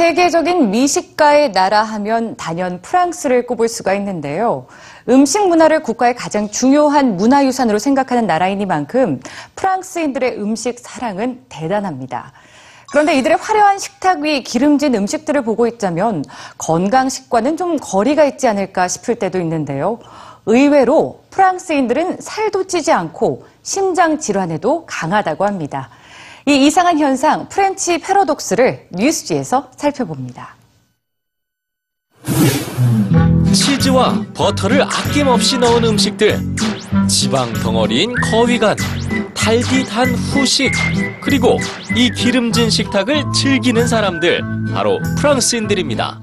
세계적인 미식가의 나라 하면 단연 프랑스를 꼽을 수가 있는데요. 음식 문화를 국가의 가장 중요한 문화유산으로 생각하는 나라이니만큼 프랑스인들의 음식 사랑은 대단합니다. 그런데 이들의 화려한 식탁 위 기름진 음식들을 보고 있자면 건강식과는 좀 거리가 있지 않을까 싶을 때도 있는데요. 의외로 프랑스인들은 살도 찌지 않고 심장 질환에도 강하다고 합니다. 이 이상한 현상 French paradox를 뉴스G에서 살펴봅니다. 치즈와 버터를 아낌없이 넣은 음식들, 지방 덩어리인 거위간, 단 후식, 그리고 이 기름진 식탁을 즐기는 사람들, 바로 프랑스인들입니다.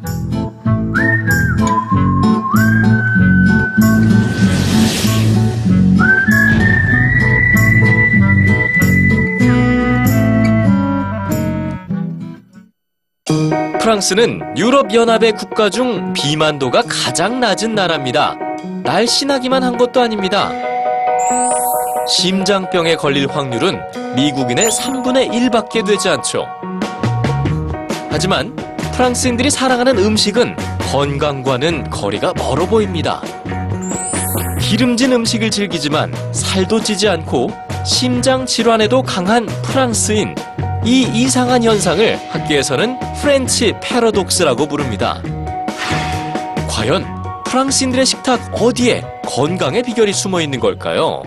프랑스는 유럽연합의 국가 중 비만도가 가장 낮은 나라입니다. 날씬하기만 한 것도 아닙니다. 심장병에 걸릴 확률은 미국인의 3분의 1밖에 되지 않죠. 하지만 프랑스인들이 사랑하는 음식은 건강과는 거리가 멀어 보입니다. 기름진 음식을 즐기지만 살도 찌지 않고 심장 질환에도 강한 프랑스인. 이 이상한 현상을 학계에서는 French paradox라고 부릅니다. 과연 프랑스인들의 식탁 어디에 건강의 비결이 숨어 있는 걸까요?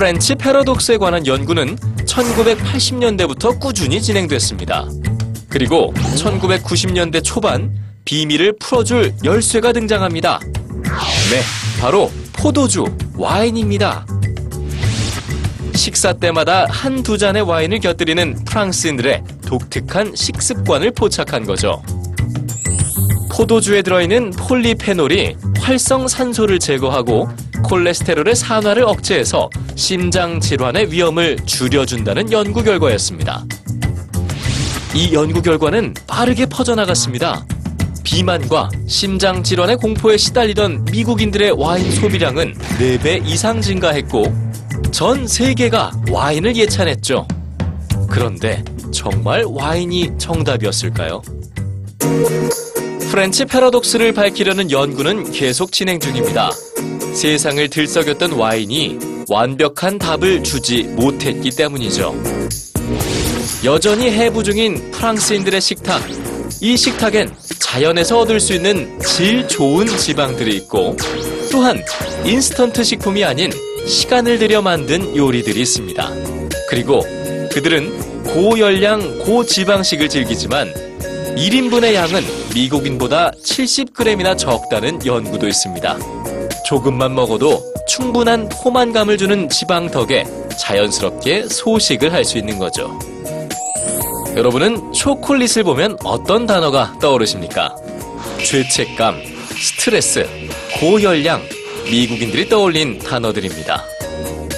French paradox에 관한 연구는 1980년대부터 꾸준히 진행됐습니다. 그리고 1990년대 초반 비밀을 풀어줄 열쇠가 등장합니다. 네, 바로 포도주, 와인입니다. 식사 때마다 한두 잔의 와인을 곁들이는 프랑스인들의 독특한 식습관을 포착한 거죠. 포도주에 들어있는 폴리페놀이 활성산소를 제거하고 콜레스테롤의 산화를 억제해서 심장 질환의 위험을 줄여준다는 연구 결과였습니다. 이 연구 결과는 빠르게 퍼져나갔습니다. 비만과 심장 질환의 공포에 시달리던 미국인들의 와인 소비량은 4배 이상 증가했고 전 세계가 와인을 예찬했죠. 그런데 정말 와인이 정답이었을까요? French paradox를 밝히려는 연구는 계속 진행 중입니다. 세상을 들썩였던 와인이 완벽한 답을 주지 못했기 때문이죠. 여전히 해부 중인 프랑스인들의 식탁. 이 식탁엔 자연에서 얻을 수 있는 질 좋은 지방들이 있고 또한 인스턴트 식품이 아닌 시간을 들여 만든 요리들이 있습니다. 그리고 그들은 고열량, 고지방식을 즐기지만 1인분의 양은 미국인보다 70g이나 적다는 연구도 있습니다. 조금만 먹어도 충분한 포만감을 주는 지방 덕에 자연스럽게 소식을 할 수 있는 거죠. 여러분은 초콜릿을 보면 어떤 단어가 떠오르십니까? 죄책감, 스트레스, 고열량, 미국인들이 떠올린 단어들입니다.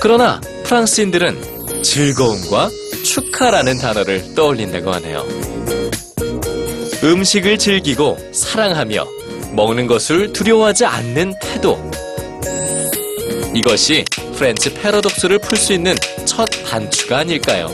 그러나 프랑스인들은 즐거움과 축하라는 단어를 떠올린다고 하네요. 음식을 즐기고 사랑하며 먹는 것을 두려워하지 않는 태도. 이것이 French paradox를 풀 수 있는 첫 단추가 아닐까요?